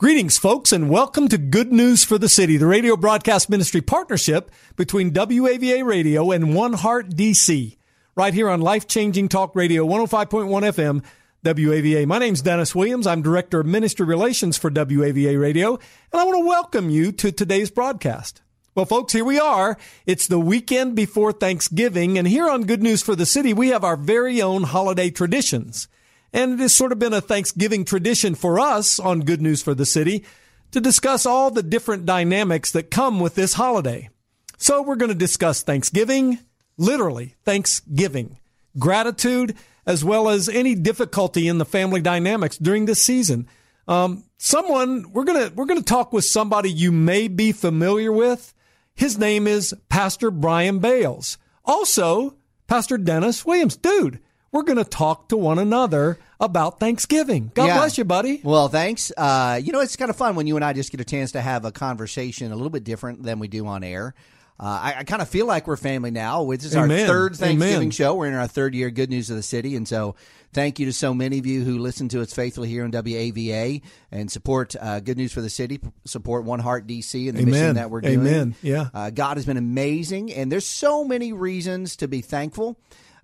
Greetings, folks, and welcome to Good News for the City, the radio broadcast ministry partnership between WAVA Radio and One Heart DC, right here on Life Changing Talk Radio 105.1 FM, WAVA. My name's Dennis Williams. I'm Director of Ministry Relations for WAVA Radio, and I want to welcome you to today's broadcast. Well, folks, here we are. It's the weekend before Thanksgiving, and here on Good News for the City, we have our very own holiday traditions. And it has sort of been a Thanksgiving tradition for us on Good News for the City to discuss all the different dynamics that come with this holiday. So we're going to discuss Thanksgiving, literally Thanksgiving, gratitude, as well as any difficulty in the family dynamics during this season. Um, someone we're gonna we're gonna talk with somebody you may be familiar with. His name is Pastor Brian Bales. Also, Pastor Dennis Williams. Dude, we're going to talk to one another about Thanksgiving. God Yeah. bless you, buddy. Well, thanks. Uh, you know, it's kind of fun when you and I just get a chance to have a conversation a little bit different than we do on air. Uh, I, I kind of feel like we're family now. This is Amen. our third Thanksgiving Amen. show. We're in our third year, Good News of the City, and so thank you to so many of you who listen to us faithfully here on WAVA and support uh, Good News for the City, support One Heart DC and the Amen. mission that we're doing. Amen. Yeah. Uh, God has been amazing, and there's so many reasons to be thankful.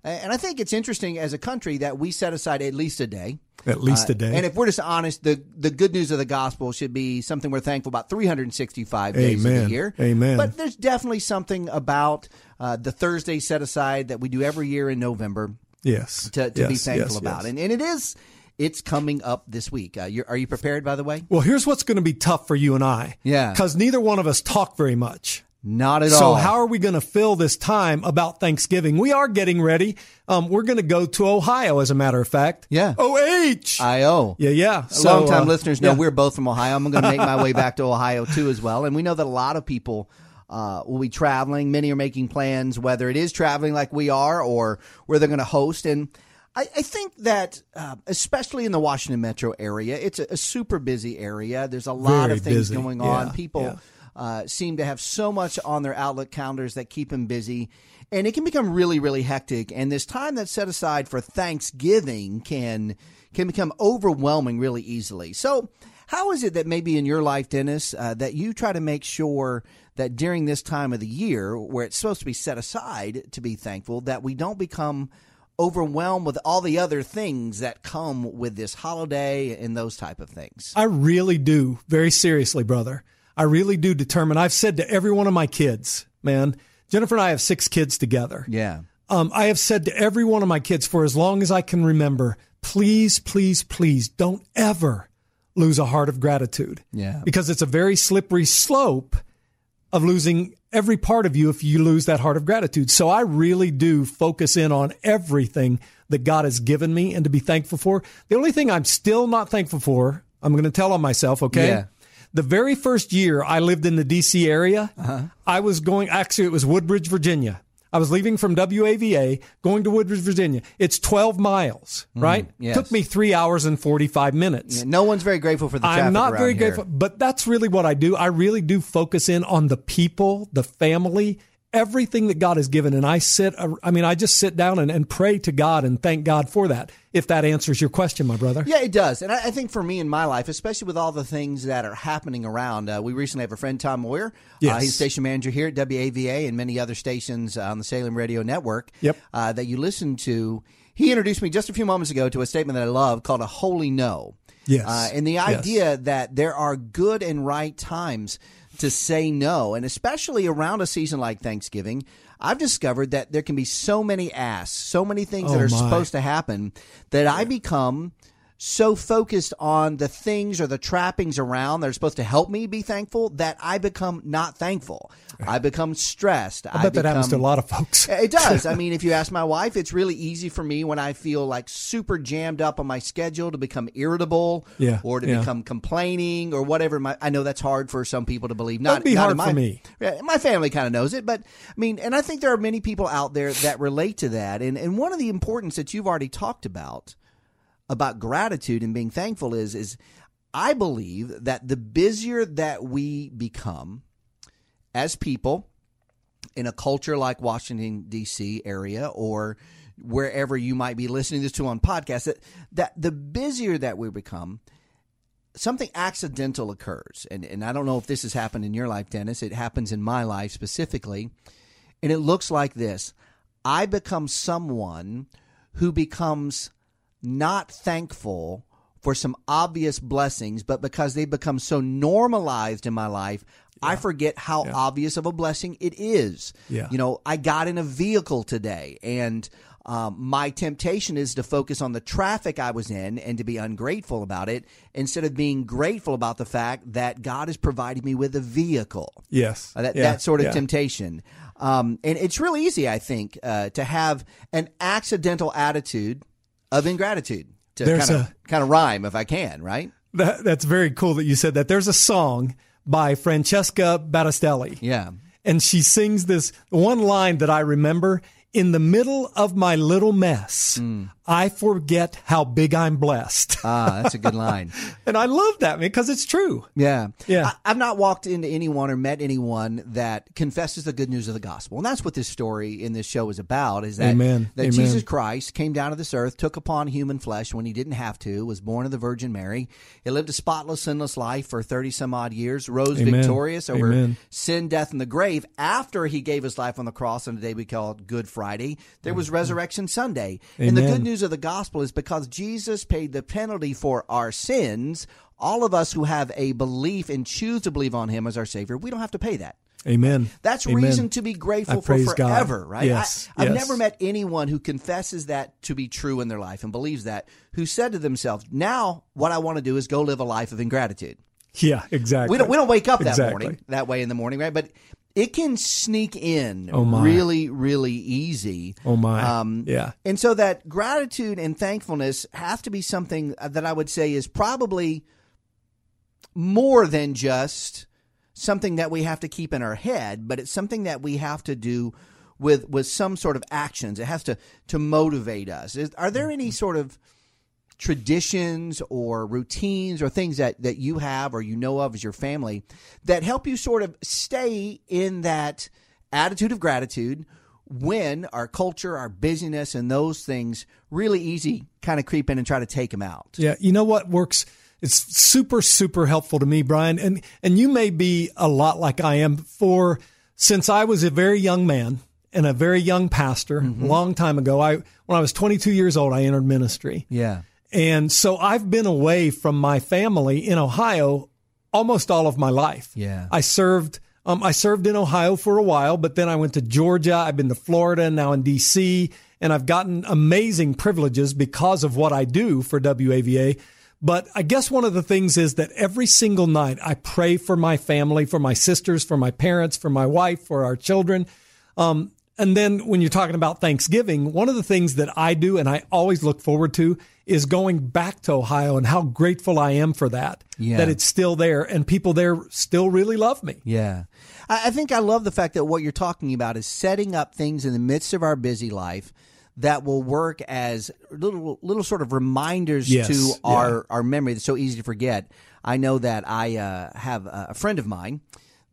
And I think it's interesting as a country that we set aside at least a day At least uh, a day. And if we're just honest, the the good news of the gospel should be something we're thankful about 365 days of Amen. the year. Amen. But there's definitely something about uh, the Thursday set aside that we do every year in November yes. to, to be thankful yes, about. yes. And, and it is, it's coming up this week. Uh, are you prepared, by the way? Well, here's what's going to be tough for you and I. Yeah. Because neither one of us talk very much. Not at So all. So how are we going to fill this time about Thanksgiving? We are getting ready. Um, we're going to go to Ohio, as a matter of fact. Yeah. OH. I.O. yeah, yeah. So, Long time uh, listeners know yeah. we're both from Ohio. I'm going to make my way back to Ohio too as well. And we know that a lot of people uh, will be traveling. Many are making plans, whether it is traveling like we are or where they're going to host. And I, I think that, uh, especially in the Washington metro area, it's a, a super busy area. There's a lot Very of things busy. going on. Yeah, People yeah. Uh, seem to have so much on their Outlook calendars that keep them busy. And it can become really, really hectic. And this time that's set aside for Thanksgiving can can become overwhelming really easily. So, how is it that maybe in your life, Dennis, uh, that you try to make sure that during this time of the year, where it's supposed to be set aside to be thankful, that we don't become overwhelmed with all the other things that come with this holiday and those type of things? I really do, very seriously, brother. I really do determine. I've said to every one of my kids, man, Jennifer and I have six kids together. Yeah. Um, I have said to every one of my kids for as long as I can remember, please, please, please don't ever lose a heart of gratitude. Yeah. Because it's a very slippery slope of losing every part of you if you lose that heart of gratitude. So I really do focus in on everything that God has given me and to be thankful for. The only thing I'm still not thankful for, I'm going to tell on myself, okay? Yeah. The very first year I lived in the DC area, uh-huh. I was going, actually, it was Woodbridge, Virginia. I was leaving from WAVA, going to Woodbridge, Virginia. It's 12 miles, mm, right? yes. Took me three hours and 45 minutes. No one's very grateful for the I'm not very here. grateful, but that's really what I do. I really do focus in on the people, the family, everything that God has given. And I sit, I mean, I just sit down and, and pray to God and thank God for that. If that answers your question, my brother. Yeah, it does. And I, I think for me in my life, especially with all the things that are happening around, uh, we recently have a friend, Tom Moyer. Uh, he's station manager here at WAVA and many other stations uh, on the Salem Radio Network Yep. uh, that you listen to. He introduced me just a few moments ago to a statement that I love called a holy no. Yes. Uh, and the Yes. idea that there are good and right times to say no, and especially around a season like Thanksgiving, I've discovered that there can be so many asks, so many things oh, that Oh, are my. supposed to happen that I become so focused on the things or the trappings around that are supposed to help me be thankful that I become not thankful. I become stressed. I bet that happens to a lot of folks. It does. I mean, if you ask my wife, it's really easy for me when I feel like super jammed up on my schedule to become irritable Yeah, or to yeah. become complaining or whatever. My, I know that's hard for some people to believe. Not, That'd be not hard in my, for me. My family kind of knows it, but I mean, and I think there are many people out there that relate to that. And, and one of the importance that you've already talked about, about gratitude and being thankful is, is I believe that the busier that we become as people, in a culture like Washington D.C. area or wherever you might be listening to this to on podcast that, that the busier that we become something accidental occurs, and and I don't know if this has happened in your life, Dennis. It happens in my life specifically, and it looks like this: I become someone who becomes not thankful for some obvious blessings, but because they become so normalized in my life, I forget how Yeah. obvious of a blessing it is. Yeah. You know, I got in a vehicle today and um, my temptation is to focus on the traffic I was in and to be ungrateful about it instead of being grateful about the fact that God has provided me with a vehicle. Yes. Uh, that, Yeah, that sort of yeah. temptation. Um, and it's real easy, I think, uh, to have an accidental attitude of ingratitude to There's kind of kind of rhyme if I can, right? That, that's very cool that you said that. There's a song by Francesca Battistelli. Yeah. And she sings this one line that I remember in the middle of my little mess. Hmm. I forget how big I'm blessed. Ah, that's a good line. and I love that, because it's true. Yeah. Yeah. I, I've not walked into anyone or met anyone that confesses the good news of the gospel. And that's what this story in this show is about is that, Amen. that Amen. Jesus Christ came down to this earth, took upon human flesh when he didn't have to, was born of the Virgin Mary. He lived a spotless, sinless life for 30 some odd years, rose Amen. victorious over sin, death, and the grave. After he gave his life on the cross on the day we call Good Friday, there was Resurrection Sunday. And the good news of the gospel is because Jesus paid the penalty for our sins, all of us who have a belief and choose to believe on him as our Savior, we don't have to pay that. Amen. That's Amen. reason to be grateful I for praise God. forever, right? Yes, I, have yes. never met anyone who confesses that to be true in their life and believes that, who said to themselves, now what I want to do is go live a life of ingratitude. Yeah, exactly. We don't we don't wake up that Exactly. morning that way in the morning, right? But it can sneak in Oh, really, really easy. Oh, my. Um, Yeah. And so that gratitude and thankfulness have to be something that I would say is probably more than just something that we have to keep in our head, but it's something that we have to do with with some sort of actions. It has to to motivate us. Is, are there any sort of traditions or routines or things that, that you have or you know of as your family that help you sort of stay in that attitude of gratitude when our culture, our busyness, and those things really easy kind of creep in and try to take them out. Yeah, you know what works? It's super, super helpful to me, Brian. And and you may be a lot like I am. For since I was a very young man and a very young pastor, Mm-hmm. a long time ago, I when I was 22 years old, I entered ministry. Yeah. And so I've been away from my family in Ohio almost all of my life. Yeah. I served um, I served in Ohio for a while, but then I went to Georgia. I've been to Florida, now in DC, and I've gotten amazing privileges because of what I do for WAVA. But I guess one of the things is that every single night I pray for my family, for my sisters, for my parents, for my wife, for our children. Um, and then when you're talking about Thanksgiving, one of the things that I do and I always look forward to is going back to Ohio and how grateful I am for that. Yeah. That it's still there and people there still really love me. Yeah. I, I think I love the fact that what you're talking about is setting up things in the midst of our busy life that will work as little little sort of reminders Yes. to Yeah. our, our memory that's so easy to forget. I know that I uh, have a friend of mine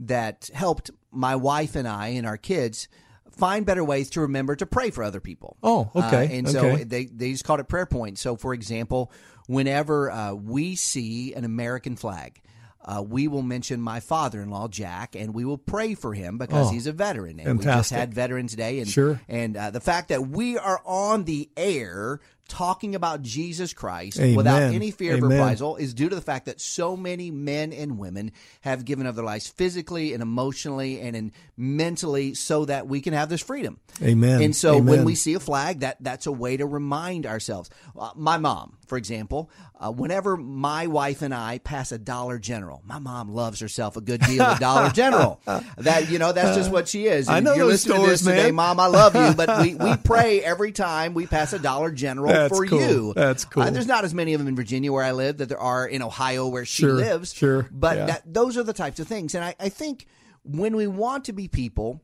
that helped my wife and I and our kids find better ways to remember to pray for other people. Oh, okay, Uh, and so okay. they they just called it prayer points. So, for example, whenever uh, we see an American flag, uh, we will mention my father-in-law Jack, and we will pray for him because Oh, he's a veteran. And we just had Veterans Day, and Sure. and uh, the fact that we are on the air talking about Jesus Christ Amen. without any fear of reprisal is due to the fact that so many men and women have given of their lives physically and emotionally and in mentally so that we can have this freedom. Amen. And so when we see a flag, that that's a way to remind ourselves. Uh, my mom, for example, uh, whenever my wife and I pass a Dollar General, my mom loves herself a good deal of Dollar General. That you know, that's just what she is. I know you're those listening to this stores, today, man. mom. I love you, but we, we pray every time we pass a Dollar General That's for cool. you. That's cool. Uh, there's not as many of them in Virginia where I live that there are in Ohio where she Sure, lives. sure, but yeah. that, those are the types of things, and I, I think when we want to be people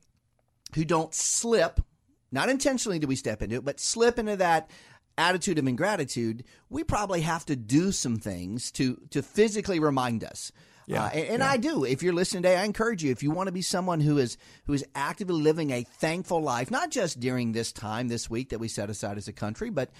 who don't slip, not intentionally do we step into it, but slip into that attitude of ingratitude, we probably have to do some things to to physically remind us. Yeah, Uh, and and I do. If you're listening today, I encourage you. If you want to be someone who is who is actively living a thankful life, not just during this time this week that we set aside as a country, but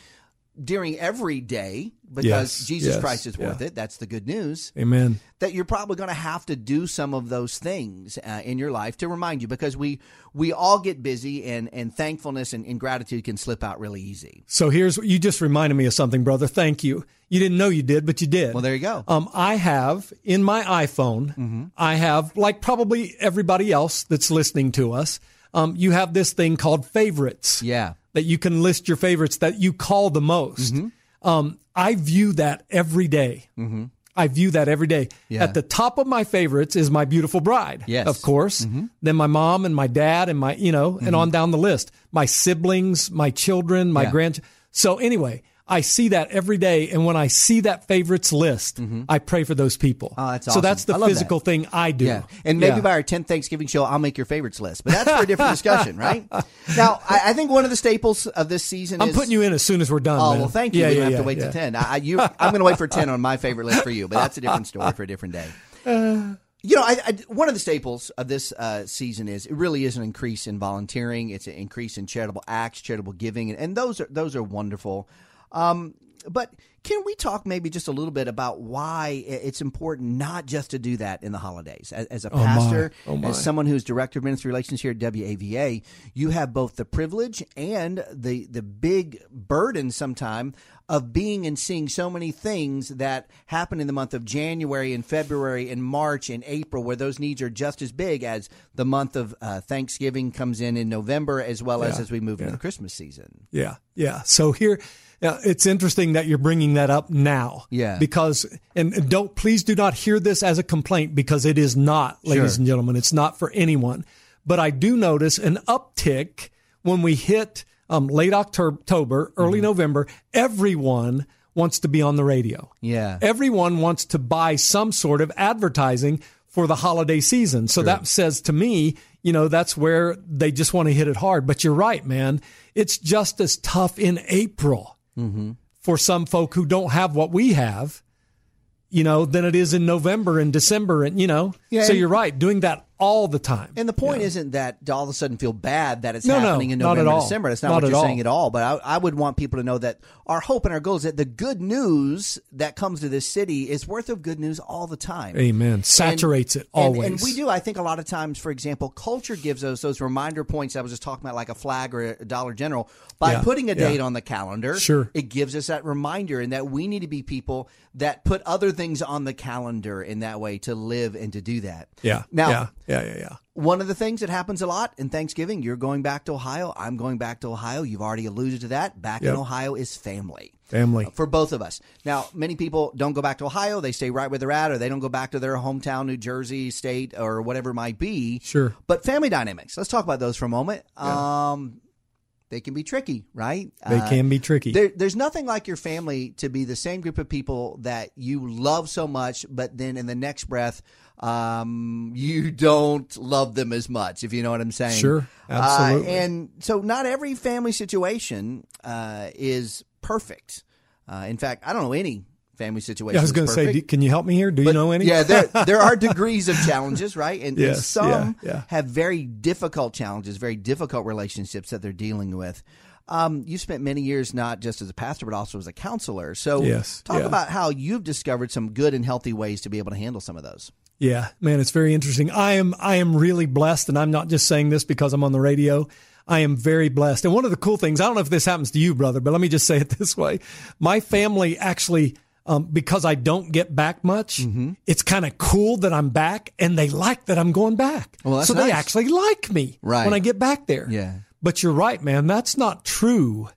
during every day because Yes, Jesus yes, Christ is worth yeah. it. That's the good news. Amen. That you're probably going to have to do some of those things uh, in your life to remind you because we we all get busy and and thankfulness and, and gratitude can slip out really easy. So here's you just reminded me of something, brother. Thank you. You didn't know you did, but you did. Well, there you go. Um, I have in my iPhone, I have like probably everybody else that's listening to us. Um, you have this thing called favorites. Yeah. That you can list your favorites that you call the most. Mm-hmm. Um, I view that every day. Mm-hmm. I view that every day. Yeah. At the top of my favorites is my beautiful bride, Yes. of course. Mm-hmm. Then my mom and my dad and my, you know, and on down the list. My siblings, my children, my Yeah. grand. So anyway, I see that every day, and when I see that favorites list, I pray for those people. Oh, that's So that's the physical thing I do. Yeah. And maybe Yeah. by our 10th Thanksgiving show, I'll make your favorites list. But that's for a different discussion, right? Now, I, I think one of the staples of this season is I'm is. putting you in as soon as we're done. Oh man. well, thank you. Yeah, we don't yeah, have to wait yeah. to ten. I, I, you, I'm going to wait for ten on my favorite list for you, but that's a different story for a different day. You know, I, I, one of the staples of this uh, season is it really is an increase in volunteering. It's an increase in charitable acts, charitable giving, and, and those are those are wonderful. Um, but can we talk maybe just a little bit about why it's important not just to do that in the holidays? As, as a my. pastor, Oh, my. as someone who's director of ministry relations here at WAVA, you have both the privilege and the the big burden sometime of being and seeing so many things that happen in the month of January and February and March and April, where those needs are just as big as the month of uh, Thanksgiving comes in in November, as well as Yeah, as we move into the Christmas season. Yeah, yeah. So here, yeah, it's interesting that you're bringing that up now. Yeah. Because, and and don't, please do not hear this as a complaint because it is not, ladies Sure. and gentlemen. It's not for anyone. But I do notice an uptick when we hit um, late October, early Mm-hmm. November. Everyone wants to be on the radio. Yeah. Everyone wants to buy some sort of advertising for the holiday season. So that says to me, you know, that's where they just want to hit it hard. But you're right, man. It's just as tough in April Mm-hmm. for some folk who don't have what we have, you know, than it is in November and December. And, you know, Yeah, so and- you're right, doing that all the time. And the point isn't that to all of a sudden feel bad that it's No, no, happening in November, all. December. That's not, Not what you're all. saying at all. But I, I would want people to know that our hope and our goal is that the good news that comes to this city is worth of good news all the time. Amen. Saturates it always. And, we do. I think a lot of times, for example, culture gives us those reminder points I was just talking about, like a flag or a Dollar General. By Yeah, putting a yeah. date on the calendar, Sure. it gives us that reminder, and that we need to be people that put other things on the calendar in that way to live and to do that. Yeah. Now, yeah. Yeah. Yeah. Yeah. one of the things that happens a lot in Thanksgiving, you're going back to Ohio. I'm going back to Ohio. You've already alluded to that. Back in Ohio is family. Family. For both of us. Now, many people don't go back to Ohio. They stay right where they're at, or they don't go back to their hometown, New Jersey, state, or whatever it might be. Sure. But family dynamics. Let's talk about those for a moment. Um, they can be tricky, right? They Uh, can be tricky. there, there's nothing like your family to be the same group of people that you love so much, but then in the next breath, um, you don't love them as much, if you know what I'm saying. Sure, absolutely. Uh, and so, not every family situation uh, is perfect. Uh, in fact, I don't know any family situation. Yeah, I was going to say, do, can you help me here? Do you know any? Yeah, there there are degrees of challenges, right? And, and some yeah, yeah. have very difficult challenges, very difficult relationships that they're dealing with. Um, you spent many years not just as a pastor, but also as a counselor. So, Yes, talk about how you've discovered some good and healthy ways to be able to handle some of those. Yeah, man, it's very interesting. I am I am really blessed, and I'm not just saying this because I'm on the radio. I am very blessed. And one of the cool things, I don't know if this happens to you, brother, but let me just say it this way. My family actually, um, because I don't get back much, Mm-hmm. it's kind of cool that I'm back and they like that I'm going back. Well, that's so they actually like me Right. when I get back there. Yeah. But you're right, man. That's not true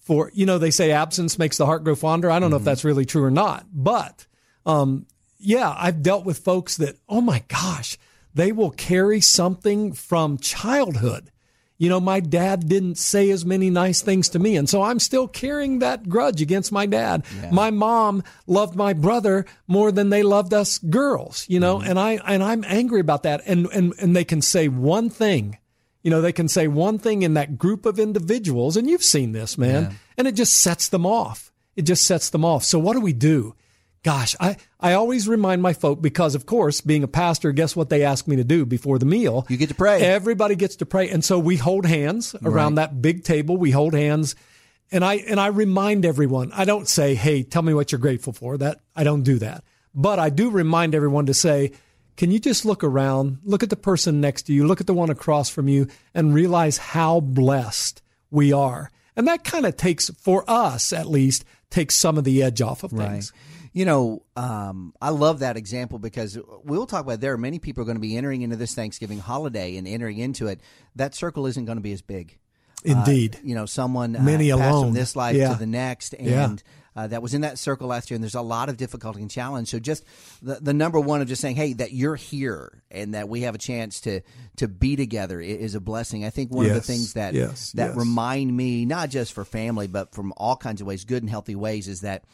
for, you know, they say absence makes the heart grow fonder. I don't know if that's really true or not, but, um, yeah, I've dealt with folks that, oh my gosh, they will carry something from childhood. You know, my dad didn't say as many nice things to me. And so I'm still carrying that grudge against my dad. My mom loved my brother more than they loved us girls, you know, mm-hmm. and I, and I'm angry about that. And, and, and they can say one thing, you know, they can say one thing in that group of individuals. And you've seen this, man, and it just sets them off. It just sets them off. So what do we do? Gosh, I, I always remind my folk because, of course, being a pastor, guess what they ask me to do before the meal? You get to pray. Everybody gets to pray. And so we hold hands around that big table. We hold hands And I and I remind everyone. I don't say, "Hey, tell me what you're grateful for." That I don't do that. But I do remind everyone to say, "Can you just look around, look at the person next to you, look at the one across from you and realize how blessed we are?" And that kind of takes for us at least takes some of the edge off of things. Right. You know, um, I love that example because we'll talk about there are many people are going to be entering into this Thanksgiving holiday and entering into it. That circle isn't going to be as big. Indeed. Uh, you know, someone Many uh, alone. from this life Yeah. to the next, and Yeah. uh, that was in that circle last year. And there's a lot of difficulty and challenge. So just the, the number one of just saying, hey, that you're here and that we have a chance to to be together is a blessing. I think one of the things that Yes. that Yes. remind me, not just for family, but from all kinds of ways, good and healthy ways, is that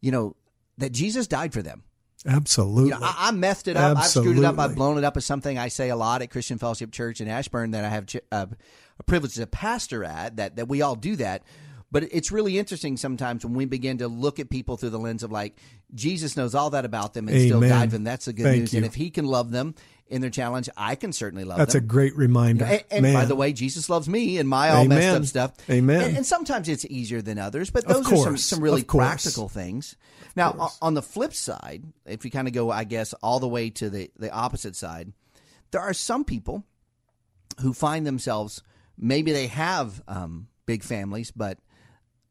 you know that Jesus died for them. Absolutely. You know, I, I messed it up. I've screwed it up. I've blown it up as something I say a lot at Christian Fellowship Church in Ashburn that I have uh, a privilege as a pastor at. That that we all do that. But it's really interesting sometimes when we begin to look at people through the lens of like Jesus knows all that about them and still Amen. died for them. That's the good Thank news. you. And if He can love them in their challenge, I can certainly love them. That's them. a great reminder. And, and by the way, Jesus loves me and my all messed up stuff. Amen. And, and sometimes it's easier than others, but those are some, some really practical things. Now, on the flip side, if you kind of go, I guess, all the way to the, the opposite side, there are some people who find themselves maybe they have um, big families, but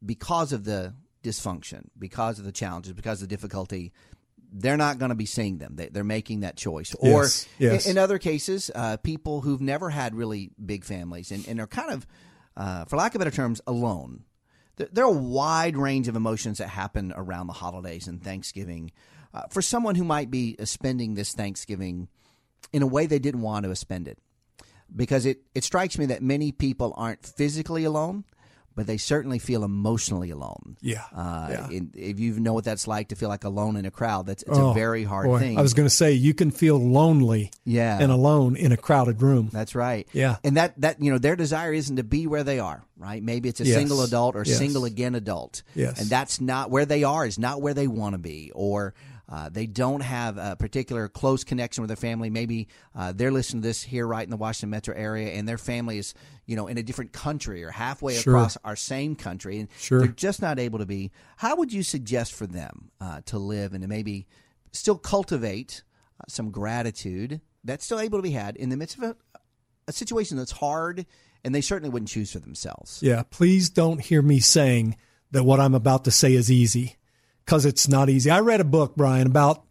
because of the dysfunction, because of the challenges, because of the difficulty, they're not going to be seeing them. They, they're making that choice. Or Yes, yes. In, in other cases, uh, people who've never had really big families and, and are kind of, uh, for lack of better terms, alone. There, there are a wide range of emotions that happen around the holidays and Thanksgiving. Uh, for someone who might be uh, spending this Thanksgiving in a way they didn't want to spend it, because it, it strikes me that many people aren't physically alone, but they certainly feel emotionally alone. Yeah, Uh, yeah. in- if you know what that's like to feel like alone in a crowd, that's it's Oh, a very hard boy. thing. I was going to say you can feel lonely Yeah. and alone in a crowded room. That's right. Yeah. And that that you know their desire isn't to be where they are, right? Maybe it's a Yes. single adult or Yes. single again adult. Yes. And that's not where they are is not where they want to be or uh, they don't have a particular close connection with their family. Maybe uh, they're listening to this here right in the Washington metro area, and their family is, you know, in a different country or halfway Sure. across our same country, and Sure. they're just not able to be. How would you suggest for them uh, to live and to maybe still cultivate uh, some gratitude that's still able to be had in the midst of a, a situation that's hard and they certainly wouldn't choose for themselves. Yeah, please don't hear me saying that what I'm about to say is easy because it's not easy. I read a book, Brian, about,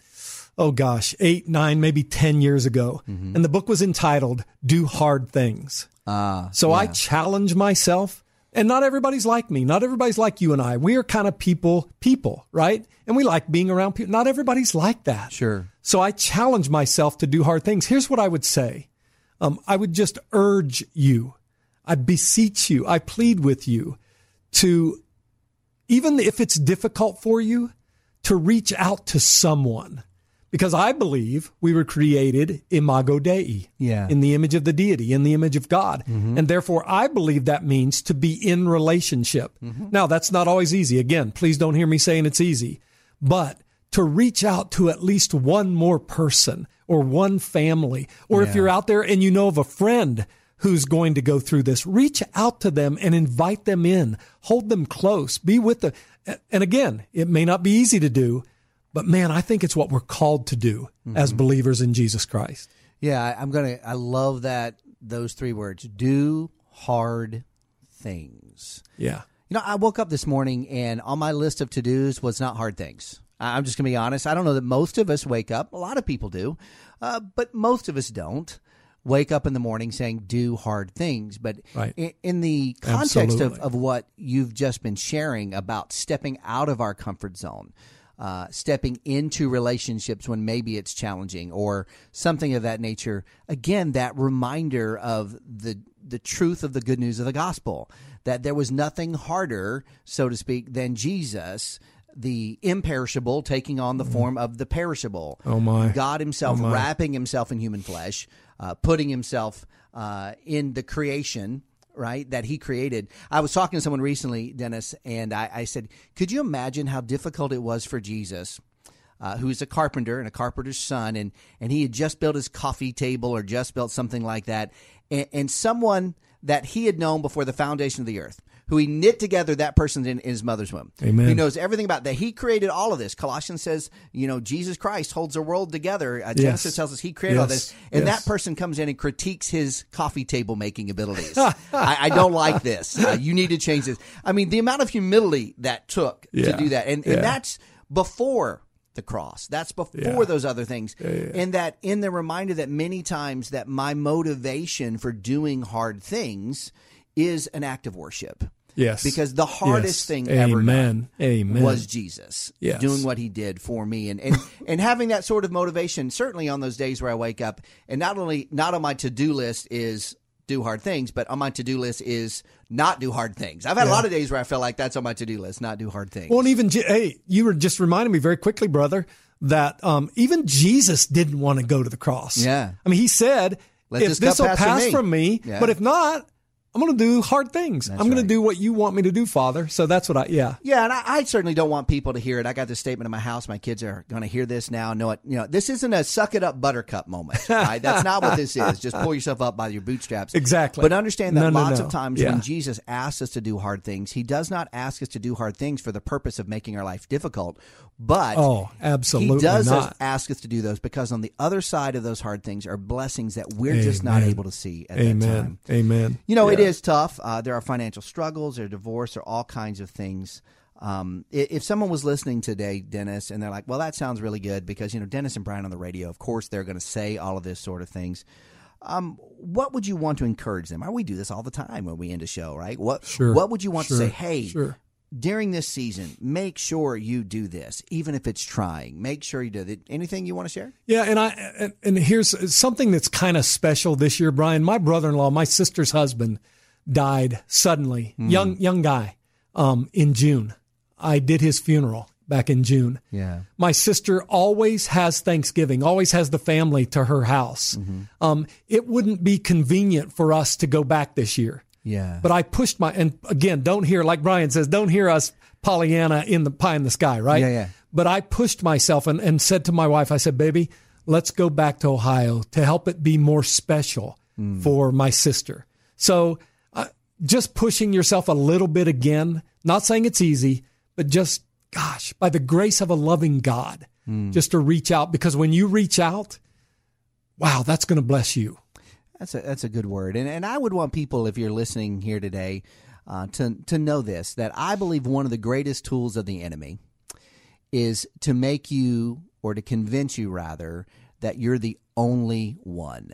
oh gosh, eight, nine, maybe 10 years ago. And the book was entitled Do Hard Things. Uh, So I challenge myself, and not everybody's like me. Not everybody's like you and I. We are kind of people, people, right? And we like being around people. Not everybody's like that. Sure. So I challenge myself to do hard things. Here's what I would say. Um, I would just urge you. I beseech you. I plead with you to, even if it's difficult for you, to reach out to someone. Because I believe we were created imago Dei, Yeah. in the image of the deity, in the image of God. Mm-hmm. And therefore, I believe that means to be in relationship. Mm-hmm. Now, that's not always easy. Again, please don't hear me saying it's easy, but to reach out to at least one more person or one family, or if you're out there and you know of a friend who's going to go through this, reach out to them and invite them in, hold them close, be with them. And again, it may not be easy to do, but man, I think it's what we're called to do as believers in Jesus Christ. Yeah, I'm gonna. I love that those three words: do hard things. Yeah. You know, I woke up this morning and on my list of to dos was not hard things. I'm just gonna be honest. I don't know that most of us wake up. A lot of people do, uh, but most of us don't wake up in the morning saying do hard things. But Right. in, in the context of, of what you've just been sharing about stepping out of our comfort zone. Uh, stepping into relationships when maybe it's challenging or something of that nature. Again, that reminder of the the truth of the good news of the gospel that there was nothing harder, so to speak, than Jesus, the imperishable, taking on the form of the perishable. Oh, my. God Himself Oh, my. wrapping Himself in human flesh, uh, putting Himself uh, in the creation right that he created i was talking to someone recently dennis and i, I said could you imagine how difficult it was for jesus uh, who's a carpenter and a carpenter's son and, and he had just built his coffee table or just built something like that and, and someone that he had known before the foundation of the earth who he knit together that person in, in his mother's womb. Amen. He knows everything about that. He created all of this. Colossians says, you know, Jesus Christ holds the world together. Uh, Genesis Yes. tells us he created all this. And Yes. that person comes in and critiques his coffee table making abilities. I, I don't like this. Uh, you need to change this. I mean, the amount of humility that took Yeah. to do that. And, Yeah. and that's before the cross. That's before Yeah. those other things. And that in the reminder that many times that my motivation for doing hard things is an act of worship. Yes. Because the hardest Yes. thing ever done Amen. Amen. was Jesus Yes. doing what he did for me and, and and having that sort of motivation certainly on those days where I wake up and not only not on my to-do list is do hard things but on my to-do list is not do hard things. I've had a lot of days where I feel like that's on my to-do list not do hard things. Well, and even hey, you were just reminding me very quickly, brother, that um, even Jesus didn't want to go to the cross. Yeah. I mean, he said, Let "If this will pass from me." from me, Yeah. but if not, I'm going to do hard things. I'm going right. to do what you want me to do, Father." So that's what I yeah. Yeah, and I, I certainly don't want people to hear it. I got this statement in my house. My kids are going to hear this now. Know it. You know, this isn't a suck it up buttercup moment. Right? That's not what this is. Just pull yourself up by your bootstraps. Exactly. But understand that No, no, lots no. of times Yeah. when Jesus asks us to do hard things, He does not ask us to do hard things for the purpose of making our life difficult, but Oh, absolutely He does us- ask us to do those because on the other side of those hard things are blessings that we're just not able to see at that time. Amen. Amen. You know, it Yeah. Is tough. Uh, there are financial struggles, there are divorce, there are all kinds of things. Um, if someone was listening today, Dennis, and they're like, "Well, that sounds really good," because you know Dennis and Brian on the radio, of course, they're going to say all of this sort of things. Um, what would you want to encourage them? We do this all the time when we end a show, right? What Sure. What would you want Sure. to say? Hey, Sure. during this season, make sure you do this, even if it's trying. Make sure you do it. Anything you want to share? Yeah, and I and, and here's something that's kind of special this year, Brian. My brother-in-law, my sister's husband, died suddenly. Young young guy, um, in June. I did his funeral back in June. Yeah. My sister always has Thanksgiving, always has the family to her house. Um, it wouldn't be convenient for us to go back this year. Yeah. But I pushed my, and again, don't hear, like Brian says, don't hear us Pollyanna in the pie in the sky, right? Yeah, yeah. But I pushed myself and, and said to my wife, I said, baby, let's go back to Ohio to help it be more special Hmm. for my sister. So just pushing yourself a little bit again, not saying it's easy, but just, gosh, by the grace of a loving God, Hmm. just to reach out because when you reach out, wow, that's going to bless you. That's a that's a good word, and and I would want people, if you're listening here today, uh, to to know this that I believe one of the greatest tools of the enemy is to make you or to convince you rather that you're the only one,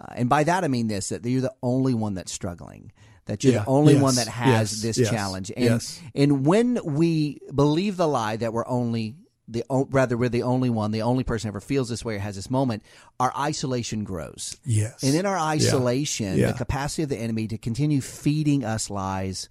uh, and by that I mean this: that you're the only one that's struggling. That you're Yeah. the only Yes. one that has Yes. this Yes. challenge, and and when we believe the lie that we're only the rather we're the only one, the only person ever feels this way or has this moment, our isolation grows. Yes. And in our isolation, Yeah. the capacity of the enemy to continue feeding us lies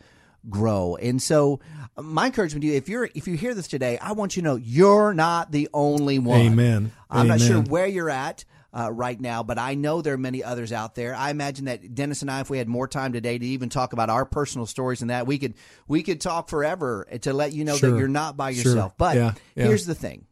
grow. And so my encouragement to you, if you're if you hear this today, I want you to know you're not the only one. Amen. I'm not sure where you're at. Uh, right now, but I know there are many others out there. I imagine that Dennis and I, if we had more time today to even talk about our personal stories and that, we could we could talk forever to let you know that you're not by Sure. yourself. But Yeah. Yeah. here's the thing: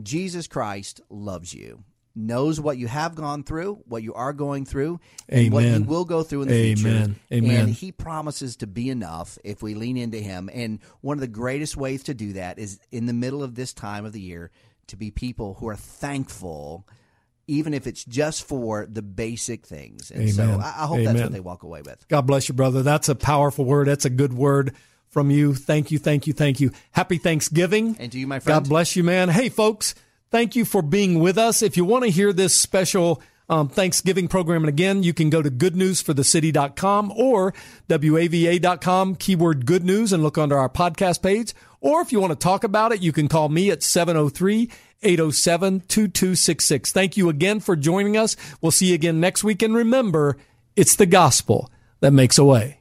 Jesus Christ loves you, knows what you have gone through, what you are going through, and what you will go through in the future. Amen. Amen. And He promises to be enough if we lean into Him. And one of the greatest ways to do that is in the middle of this time of the year to be people who are thankful. Even if it's just for the basic things, and so I, I hope that's what they walk away with. God bless you, brother. That's a powerful word. That's a good word from you. Thank you, thank you, thank you. Happy Thanksgiving. And to you, my friend. God bless you, man. Hey, folks, thank you for being with us. If you want to hear this special um, Thanksgiving program, and again, you can go to goodnewsforthecity.com or WAVA.com, keyword good news, and look under our podcast page. Or if you want to talk about it, you can call me at 703 807 2266. Thank you again for joining us. We'll see you again next week. And remember, it's the gospel that makes a way.